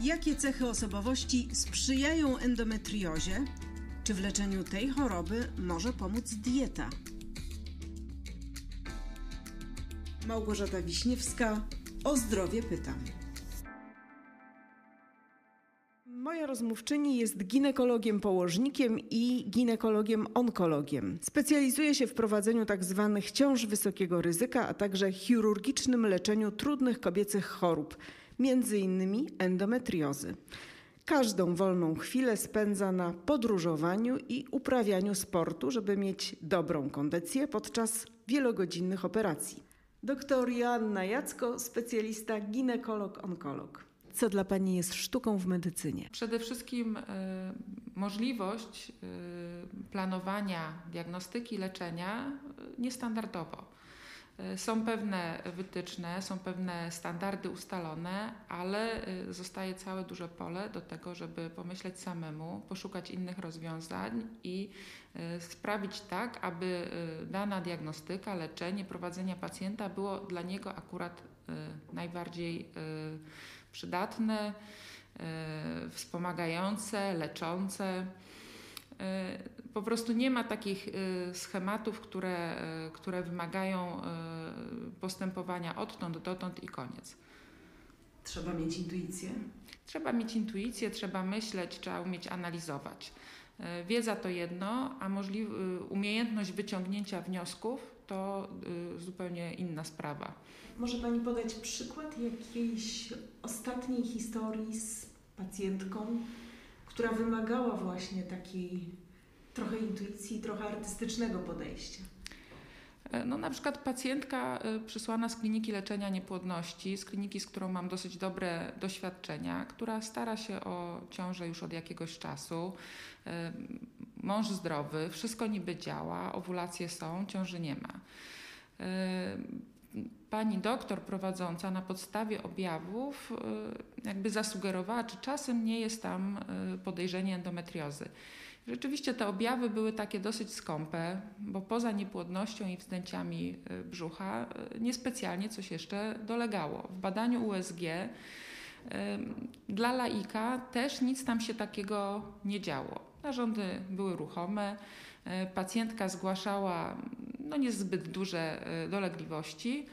Jakie cechy osobowości sprzyjają endometriozie? Czy w leczeniu tej choroby może pomóc dieta? Małgorzata Wiśniewska, o zdrowie pytam. Moja rozmówczyni jest ginekologiem położnikiem i ginekologiem onkologiem. Specjalizuje się w prowadzeniu tzw. Tak ciąż wysokiego ryzyka, a także chirurgicznym leczeniu trudnych kobiecych chorób, m.in. endometriozy. Każdą wolną chwilę spędza na podróżowaniu i uprawianiu sportu, żeby mieć dobrą kondycję podczas wielogodzinnych operacji. Doktor Joanna Jacko, specjalista ginekolog-onkolog. Co dla Pani jest sztuką w medycynie? Przede wszystkim y, możliwość y, planowania diagnostyki leczenia y, niestandardowo. Są pewne wytyczne, są pewne standardy ustalone, ale zostaje całe duże pole do tego, żeby pomyśleć samemu, poszukać innych rozwiązań i sprawić tak, aby dana diagnostyka, leczenie, prowadzenie pacjenta było dla niego akurat najbardziej przydatne, e, wspomagające, leczące. E, po prostu nie ma takich e, schematów, które, które wymagają postępowania odtąd, dotąd i koniec. Trzeba mieć intuicję? Trzeba mieć intuicję, trzeba myśleć, trzeba umieć analizować. Wiedza to jedno, a możli- umiejętność wyciągnięcia wniosków to zupełnie inna sprawa. Może Pani podać przykład jakiejś ostatniej historii z pacjentką, która wymagała właśnie takiej trochę intuicji, trochę artystycznego podejścia? E, no, na przykład pacjentka e, przysłana z kliniki leczenia niepłodności, z kliniki, z którą mam dosyć dobre doświadczenia, która stara się o ciążę już od jakiegoś czasu. E, mąż zdrowy, wszystko niby działa, owulacje są, ciąży nie ma pani doktor prowadząca na podstawie objawów y, jakby zasugerowała, czy czasem nie jest tam y, podejrzenie endometriozy. Rzeczywiście te objawy były takie dosyć skąpe, bo poza niepłodnością i wzdęciami y, brzucha niespecjalnie coś jeszcze dolegało. W badaniu USG dla laika też nic tam się takiego nie działo. Narządy były ruchome, pacjentka zgłaszała no niezbyt duże dolegliwości,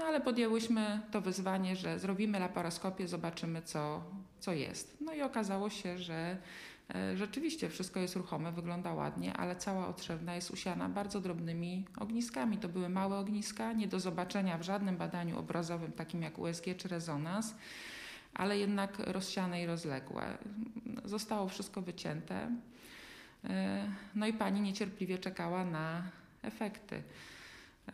no ale podjęłyśmy to wyzwanie, że zrobimy laparoskopię, zobaczymy co, co jest. No i okazało się, że e, rzeczywiście wszystko jest ruchome, wygląda ładnie, ale cała otrzewna jest usiana bardzo drobnymi ogniskami. To były małe ogniska, nie do zobaczenia w żadnym badaniu obrazowym, takim jak USG czy rezonans, ale jednak rozsiane i rozległe. Zostało wszystko wycięte. E, no i pani niecierpliwie czekała na efekty.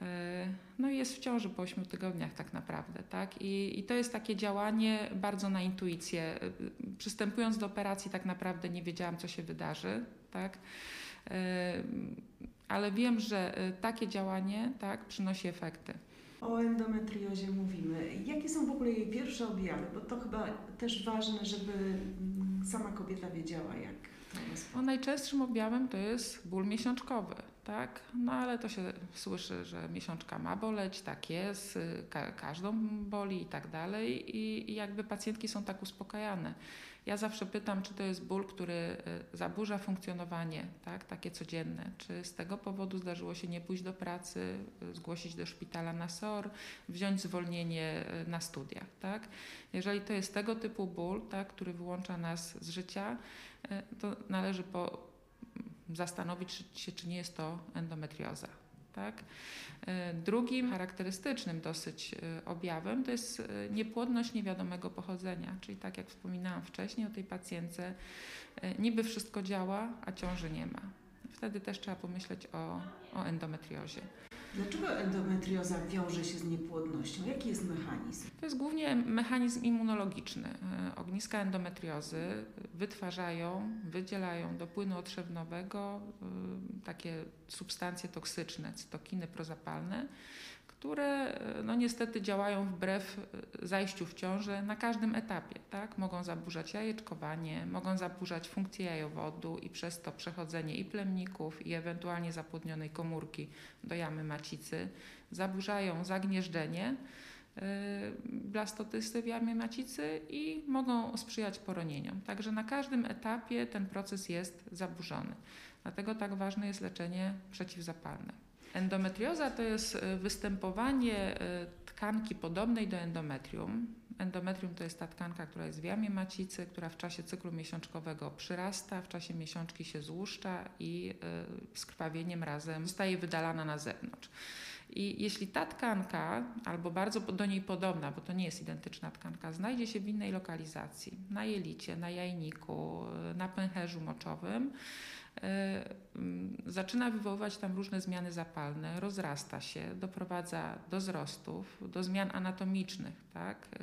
E, no i jest w ciąży po 8 tygodniach tak naprawdę, tak? I, I to jest takie działanie bardzo na intuicję. E, przystępując do operacji tak naprawdę nie wiedziałam, co się wydarzy, tak? E, ale wiem, że takie działanie tak, przynosi efekty. O endometriozie mówimy. Jakie są w ogóle jej pierwsze objawy? Bo to chyba też ważne, żeby mm, sama kobieta wiedziała, jak to jest. No, najczęstszym objawem to jest ból miesiączkowy tak? No ale to się słyszy, że miesiączka ma boleć, tak jest, ka każdą boli i tak dalej i, i jakby pacjentki są tak uspokajane. Ja zawsze pytam, czy to jest ból, który y, zaburza funkcjonowanie, tak? takie codzienne, czy z tego powodu zdarzyło się nie pójść do pracy, y, zgłosić do szpitala na SOR, wziąć zwolnienie y, na studiach. Tak? Jeżeli to jest tego typu ból, tak, który wyłącza nas z życia, to należy po zastanowić się, czy nie jest to endometrioza. Tak? E, drugim charakterystycznym dosyć e, objawem to jest e, niepłodność niewiadomego pochodzenia, czyli tak jak wspominałam wcześniej o tej pacjentce, niby wszystko działa, a ciąży nie ma. Wtedy też trzeba pomyśleć o, o endometriozie. Dlaczego endometrioza wiąże się z niepłodnością? Jaki jest mechanizm? To jest głównie mechanizm immunologiczny. E, ogniska endometriozy wytwarzają, wydzielają do płynu otrzewnowego e, takie substancje toksyczne, cytokiny prozapalne, które e, no niestety działają wbrew e, zajściu w ciążę na każdym etapie. Tak? Mogą zaburzać jajeczkowanie, mogą zaburzać funkcję jajowodu i przez to przechodzenie i plemników i ewentualnie zapłodnionej komórki do jamy macicy. Zaburzają zagnieżdżenie blastotysty w jamie macicy i mogą sprzyjać poronieniom. Także na każdym etapie ten proces jest zaburzony. Dlatego tak ważne jest leczenie przeciwzapalne. Endometrioza to jest występowanie tkanki podobnej do endometrium. Endometrium to jest ta tkanka, która jest w jamie macicy, która w czasie cyklu miesiączkowego przyrasta, w czasie miesiączki się złuszcza i y, z krwawieniem razem zostaje wydalana na zewnątrz. I jeśli ta tkanka, albo bardzo do niej podobna, bo to nie jest identyczna tkanka, znajdzie się w innej lokalizacji, na jelicie, na jajniku, na pęcherzu moczowym, zaczyna wywoływać tam różne zmiany zapalne, rozrasta się, doprowadza do wzrostów, do zmian anatomicznych. Tak? E,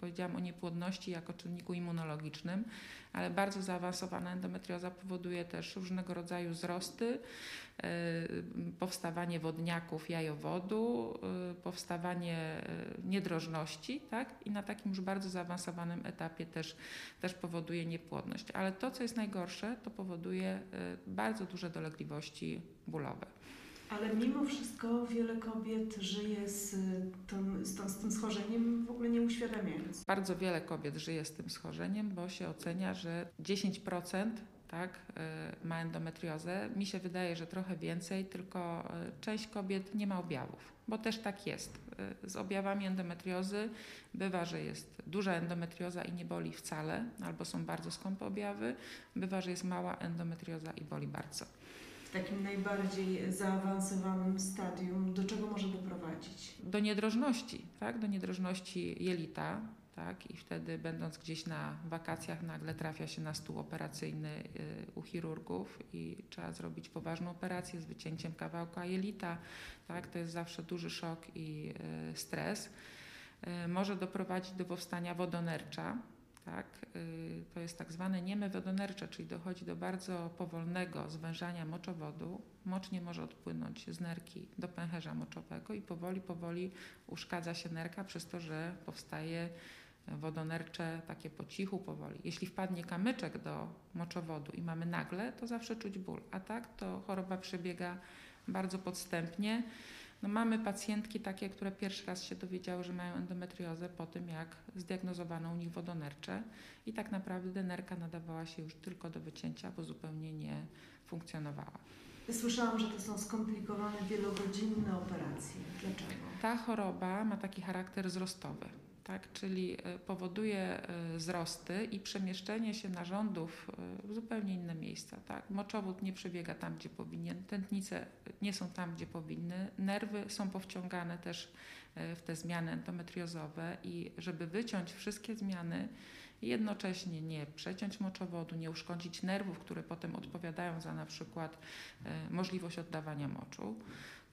powiedziałam o niepłodności jako czynniku immunologicznym, ale bardzo zaawansowana endometrioza powoduje też różnego rodzaju wzrosty, e, powstawanie wodniaków jajowodu, powstawanie niedrożności tak? i na takim już bardzo zaawansowanym etapie też, też powoduje niepłodność. Ale to, co jest najgorsze, to powoduje bardzo duże dolegliwości bólowe. Ale mimo wszystko wiele kobiet żyje z tym, z, z tym schorzeniem, w ogóle nie uświadamiając. Bardzo wiele kobiet żyje z tym schorzeniem, bo się ocenia, że 10% tak, y, ma endometriozę. Mi się wydaje, że trochę więcej, tylko y, część kobiet nie ma objawów, bo też tak jest. Y, z objawami endometriozy bywa, że jest duża endometrioza i nie boli wcale, albo są bardzo skąpe objawy. Bywa, że jest mała endometrioza i boli bardzo. W takim najbardziej zaawansowanym stadium, do czego może doprowadzić? Do niedrożności, tak? do niedrożności jelita, tak? I wtedy, będąc gdzieś na wakacjach, nagle trafia się na stół operacyjny y, u chirurgów i trzeba zrobić poważną operację z wycięciem kawałka jelita. Tak? To jest zawsze duży szok i y, stres. Y, może doprowadzić do powstania wodonercza. Tak? To jest tak zwane nieme wodonercze, czyli dochodzi do bardzo powolnego zwężania moczowodu. Mocz nie może odpłynąć z nerki do pęcherza moczowego i powoli, powoli uszkadza się nerka przez to, że powstaje wodonercze takie po cichu, powoli. Jeśli wpadnie kamyczek do moczowodu i mamy nagle, to zawsze czuć ból, a tak to choroba przebiega bardzo podstępnie. No mamy pacjentki takie, które pierwszy raz się dowiedziały, że mają endometriozę po tym, jak zdiagnozowano u nich wodonercze i tak naprawdę nerka nadawała się już tylko do wycięcia, bo zupełnie nie funkcjonowała. Słyszałam, że to są skomplikowane, wielogodzinne operacje. Dlaczego? Ta choroba ma taki charakter wzrostowy tak? czyli e, powoduje e, wzrosty i przemieszczenie się narządów e, w zupełnie inne miejsca. Tak? Moczowód nie przebiega tam, gdzie powinien, tętnice nie są tam, gdzie powinny, nerwy są powciągane też w te zmiany endometriozowe i żeby wyciąć wszystkie zmiany, jednocześnie nie przeciąć moczowodu, nie uszkodzić nerwów, które potem odpowiadają za na przykład możliwość oddawania moczu,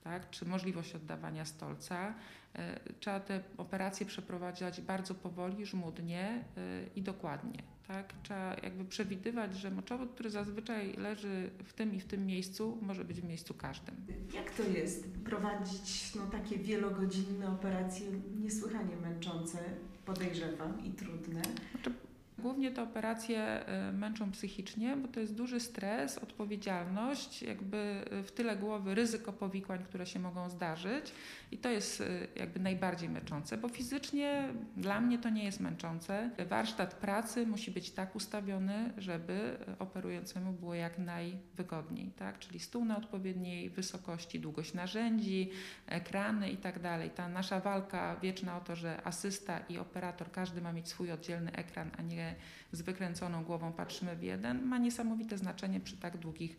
tak, czy możliwość oddawania stolca. E, trzeba te operacje przeprowadzać bardzo powoli, żmudnie e, i dokładnie. Tak? Trzeba jakby przewidywać, że moczowód, który zazwyczaj leży w tym i w tym miejscu, może być w miejscu każdym. Jak to jest prowadzić no, takie wielogodzinne operacje, niesłychanie męczące, podejrzewam, i trudne? Znaczy, Głównie te operacje y, męczą psychicznie, bo to jest duży stres, odpowiedzialność, jakby y, w tyle głowy ryzyko powikłań, które się mogą zdarzyć i to jest y, jakby najbardziej męczące, bo fizycznie dla mnie to nie jest męczące. Warsztat pracy musi być tak ustawiony, żeby operującemu było jak najwygodniej, tak? czyli stół na odpowiedniej wysokości, długość narzędzi, ekrany i tak dalej. Ta nasza walka wieczna o to, że asysta i operator, każdy ma mieć swój oddzielny ekran, a nie z wykręconą głową patrzymy w jeden, ma niesamowite znaczenie przy tak długich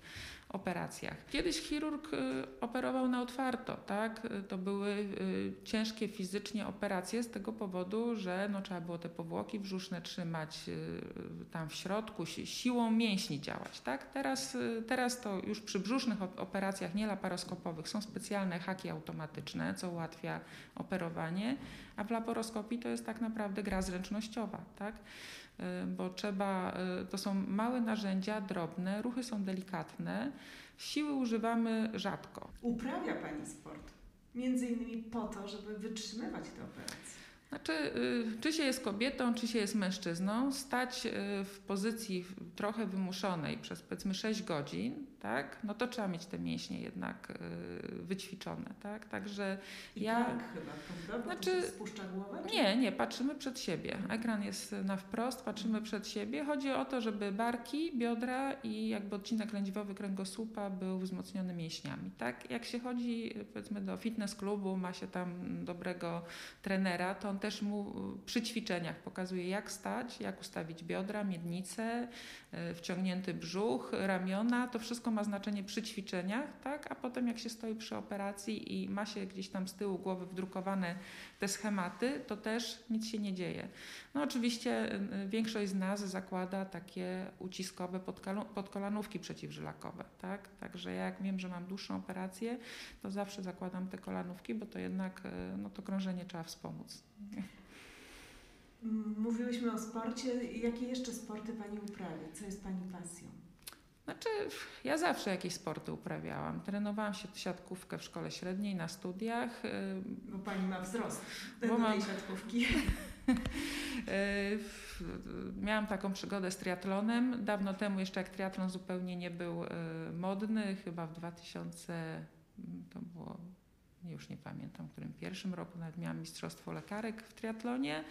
operacjach. Kiedyś chirurg y, operował na otwarto, tak? To były y, ciężkie fizycznie operacje z tego powodu, że no, trzeba było te powłoki brzuszne trzymać y, tam w środku, siłą mięśni działać, tak? Teraz, teraz to już przy brzusznych operacjach nie laparoskopowych są specjalne haki automatyczne, co ułatwia operowanie, a w laparoskopii to jest tak naprawdę gra zręcznościowa, tak? Bo trzeba, to są małe narzędzia, drobne, ruchy są delikatne, siły używamy rzadko. Uprawia Pani sport? Między innymi po to, żeby wytrzymywać te operacje. Znaczy, y, czy się jest kobietą, czy się jest mężczyzną, stać w pozycji trochę wymuszonej przez powiedzmy 6 godzin, tak, no to trzeba mieć te mięśnie jednak y, wyćwiczone, tak, także I ja... tak chyba, prawda? Bo Znaczy- spuszcza głowę? czy- Nie, nie, patrzymy przed siebie. Ekran jest na wprost, patrzymy przed siebie. Chodzi o to, żeby barki, biodra i jakby odcinek lędźwiowy kręgosłupa był wzmocniony mięśniami. Tak? Jak się chodzi powiedzmy do fitness klubu, ma się tam dobrego trenera, to on też mu przy ćwiczeniach pokazuje jak stać, jak ustawić biodra, miednicę, y, wciągnięty brzuch, ramiona. To wszystko ma znaczenie przy ćwiczeniach, tak? a potem jak się stoi przy operacji i ma się gdzieś tam z tyłu głowy wdrukowane te schematy, to też nic się nie dzieje. No oczywiście y, większość z nas zakłada takie uciskowe podkolanówki przeciwżylakowe, tak? Także ja jak wiem, że mam dłuższą operację, to zawsze zakładam te kolanówki, bo to jednak y, no, to krążenie trzeba wspomóc. Mówiłyśmy o sporcie. Jakie jeszcze sporty Pani uprawia? Co jest Pani pasją? Znaczy, ja zawsze jakieś sporty uprawiałam. Trenowałam się siatkówkę w szkole średniej, na studiach. y, Bo Pani ma wzrost Bo do mam- tej siatkówki. E, w- Miałam taką przygodę z triatlonem. Dawno temu, jeszcze jak triatlon zupełnie nie był modny, chyba w 2000, mm, to było, już nie pamiętam, którym pierwszym roku nawet miałam mistrzostwo lekarek w triatlonie.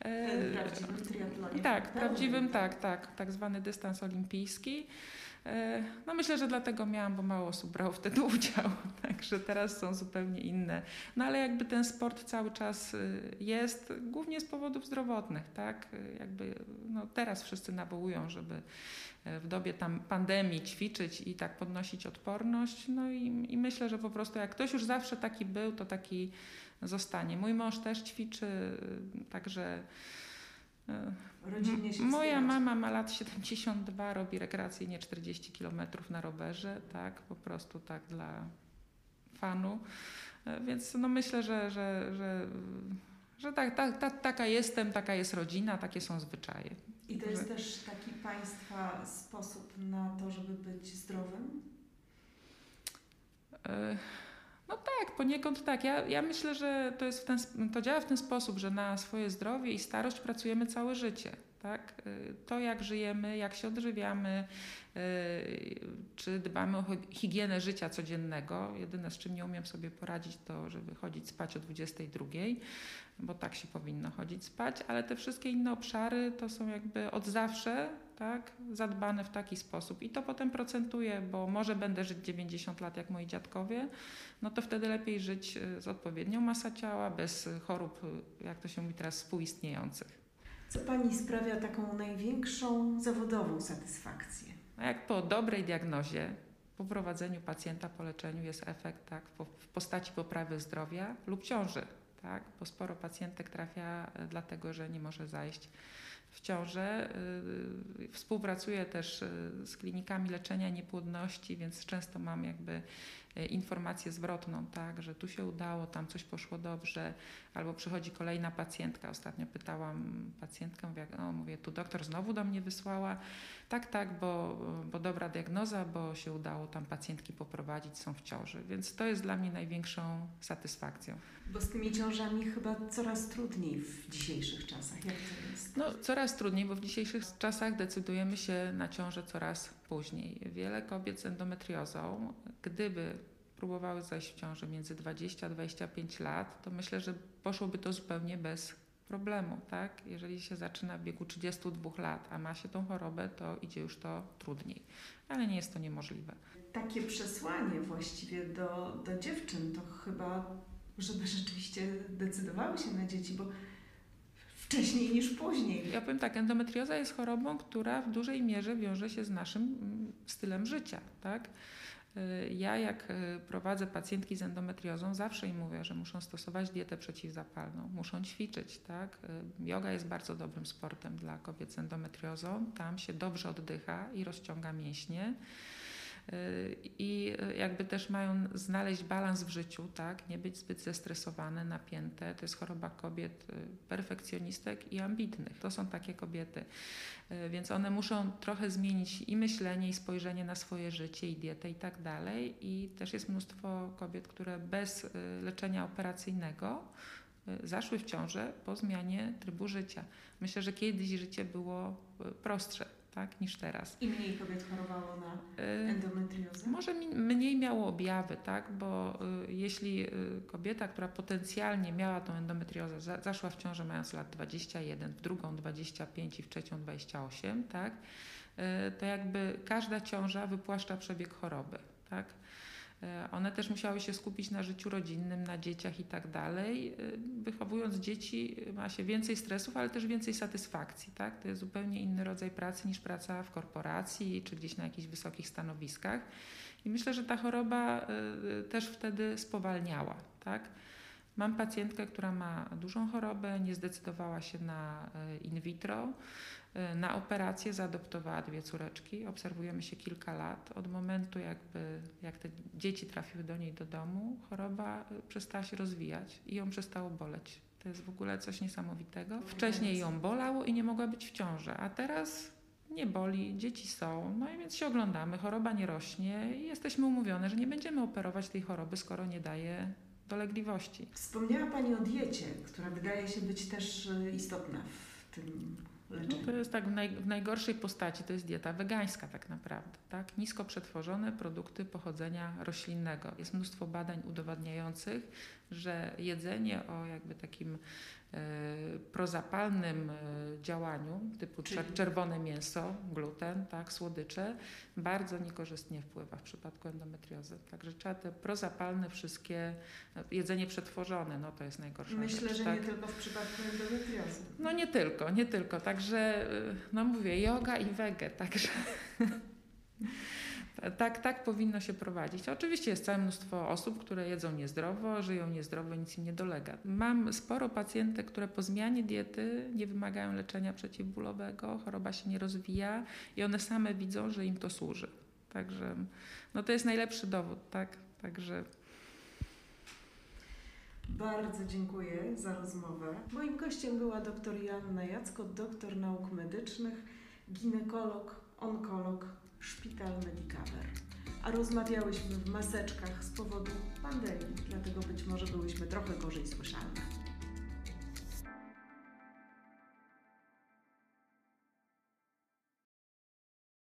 E, W prawdziwym triatlonie. Tak, prawdziwym, tak, tak, tak zwany dystans olimpijski. E, No myślę, że dlatego miałam, bo mało osób brało wtedy udział, także teraz są zupełnie inne. No ale jakby ten sport cały czas y, jest, głównie z powodów zdrowotnych, tak? Y, Jakby no teraz wszyscy nawołują, żeby e, w dobie tam pandemii ćwiczyć i tak podnosić odporność. No i, i myślę, że po prostu jak ktoś już zawsze taki był, to taki zostanie. Mój mąż też ćwiczy, y, także Rodzinnie się Moja wspieracie. mama ma lat 72, robi rekreacyjnie 40 km na rowerze, tak, po prostu tak dla fanu. E, Więc no myślę, że, że, że, że tak, tak, tak, taka jestem, taka jest rodzina, takie są zwyczaje. I to jest też taki Państwa sposób na to, żeby być zdrowym? E, No tak, poniekąd tak. Ja, ja myślę, że to, jest ten, to działa w ten sposób, że na swoje zdrowie i starość pracujemy całe życie. Tak? Y, To, jak żyjemy, jak się odżywiamy, y, czy dbamy o higienę życia codziennego. Jedyne, z czym nie umiem sobie poradzić, to żeby chodzić spać o 22, bo tak się powinno chodzić spać, ale te wszystkie inne obszary to są jakby od zawsze tak, zadbane w taki sposób. I to potem procentuje, bo może będę żyć 90 lat jak moi dziadkowie, no to wtedy lepiej żyć y, z odpowiednią masą ciała, bez chorób, jak to się mówi teraz, współistniejących. Co Pani sprawia taką największą zawodową satysfakcję? Jak po dobrej diagnozie, po prowadzeniu pacjenta po leczeniu jest efekt tak, w postaci poprawy zdrowia lub ciąży, tak? bo sporo pacjentek trafia y, dlatego, że nie może zajść w ciążę. Y, Współpracuję też y, z klinikami leczenia niepłodności, więc często mam jakby informację zwrotną, tak, że tu się udało, tam coś poszło dobrze, albo przychodzi kolejna pacjentka. Ostatnio pytałam pacjentkę, mówię, o, mówię, tu doktor znowu do mnie wysłała. Tak, tak, bo, bo dobra diagnoza, bo się udało tam pacjentki poprowadzić, są w ciąży, więc to jest dla mnie największą satysfakcją. Bo z tymi ciążami chyba coraz trudniej w dzisiejszych czasach. Jak to jest? No, coraz trudniej, bo w dzisiejszych czasach decydujemy się na ciążę coraz później. Wiele kobiet z endometriozą, gdyby próbowały zajść w ciążę między 20 a 25 lat, to myślę, że poszłoby to zupełnie bez problemu, tak? Jeżeli się zaczyna w wieku 32 lat, a ma się tą chorobę, to idzie już to trudniej. Ale nie jest to niemożliwe. Takie przesłanie właściwie do, do dziewczyn to chyba, żeby rzeczywiście decydowały się na dzieci, bo wcześniej niż później. Ja powiem tak, endometrioza jest chorobą, która w dużej mierze wiąże się z naszym mm, stylem życia, tak? Y, Ja jak y, prowadzę pacjentki z endometriozą, zawsze im mówię, że muszą stosować dietę przeciwzapalną, muszą ćwiczyć, tak? Y, Yoga jest bardzo dobrym sportem dla kobiet z endometriozą. Tam się dobrze oddycha i rozciąga mięśnie. Y, I y, jakby też mają znaleźć balans w życiu, tak? Nie być zbyt zestresowane, napięte. To jest choroba kobiet y, perfekcjonistek i ambitnych. To są takie kobiety. Więc one muszą trochę zmienić i myślenie, i spojrzenie na swoje życie, i dietę, i tak dalej. I też jest mnóstwo kobiet, które bez leczenia operacyjnego zaszły w ciążę po zmianie trybu życia. Myślę, że kiedyś życie było prostsze. Tak, niż teraz. I mniej kobiet chorowało na Y, endometriozę? Może mniej miało objawy, tak? bo y, jeśli y, kobieta, która potencjalnie miała tą endometriozę, za, zaszła w ciążę mając lat 21, w drugą 25 i w trzecią 28, tak? To jakby każda ciąża wypłaszcza przebieg choroby. Tak? Y, One też musiały się skupić na życiu rodzinnym, na dzieciach i tak dalej. Y, Wychowując dzieci y, ma się więcej stresów, ale też więcej satysfakcji. Tak? To jest zupełnie inny rodzaj pracy niż praca w korporacji czy gdzieś na jakichś wysokich stanowiskach. I myślę, że ta choroba też wtedy spowalniała. Tak? Mam pacjentkę, która ma dużą chorobę, nie zdecydowała się na y, in vitro. y, Na operację zaadoptowała dwie córeczki. Obserwujemy się kilka lat. Od momentu, jakby, jak te dzieci trafiły do niej do domu, choroba y, przestała się rozwijać i ją przestało boleć. To jest w ogóle coś niesamowitego. Wcześniej ją bolało i nie mogła być w ciąży, a teraz nie boli, dzieci są, no i więc się oglądamy, choroba nie rośnie i jesteśmy umówione, że nie będziemy operować tej choroby, skoro nie daje dolegliwości. Wspomniała Pani o diecie, która wydaje się być też y, istotna w tym No leczeniu. to jest tak w, naj, w najgorszej postaci, to jest dieta wegańska tak naprawdę, tak? Nisko przetworzone produkty pochodzenia roślinnego. Jest mnóstwo badań udowadniających, że jedzenie o jakby takim e, prozapalnym e, działaniu, typu Czyli? czer- czerwone mięso, gluten, tak, słodycze, bardzo niekorzystnie wpływa w przypadku endometriozy. Także trzeba te prozapalne wszystkie, no, jedzenie przetworzone, no to jest najgorsza Myślę, rzecz, że tak? nie tylko w przypadku endometriozy. No nie tylko, nie tylko. Także, y, no mówię, yoga i wege, także tak, tak powinno się prowadzić. Oczywiście jest całe mnóstwo osób, które jedzą niezdrowo, żyją niezdrowo, nic im nie dolega. Mam sporo pacjentek, które po zmianie diety nie wymagają leczenia przeciwbólowego, choroba się nie rozwija i one same widzą, że im to służy. Także no to jest najlepszy dowód, tak? Także Bardzo dziękuję za rozmowę. Moim gościem była dr Joanna Jacko, doktor nauk medycznych, ginekolog, onkolog, szpital Medicover. A rozmawiałyśmy w maseczkach z powodu pandemii, dlatego być może byłyśmy trochę gorzej słyszalne.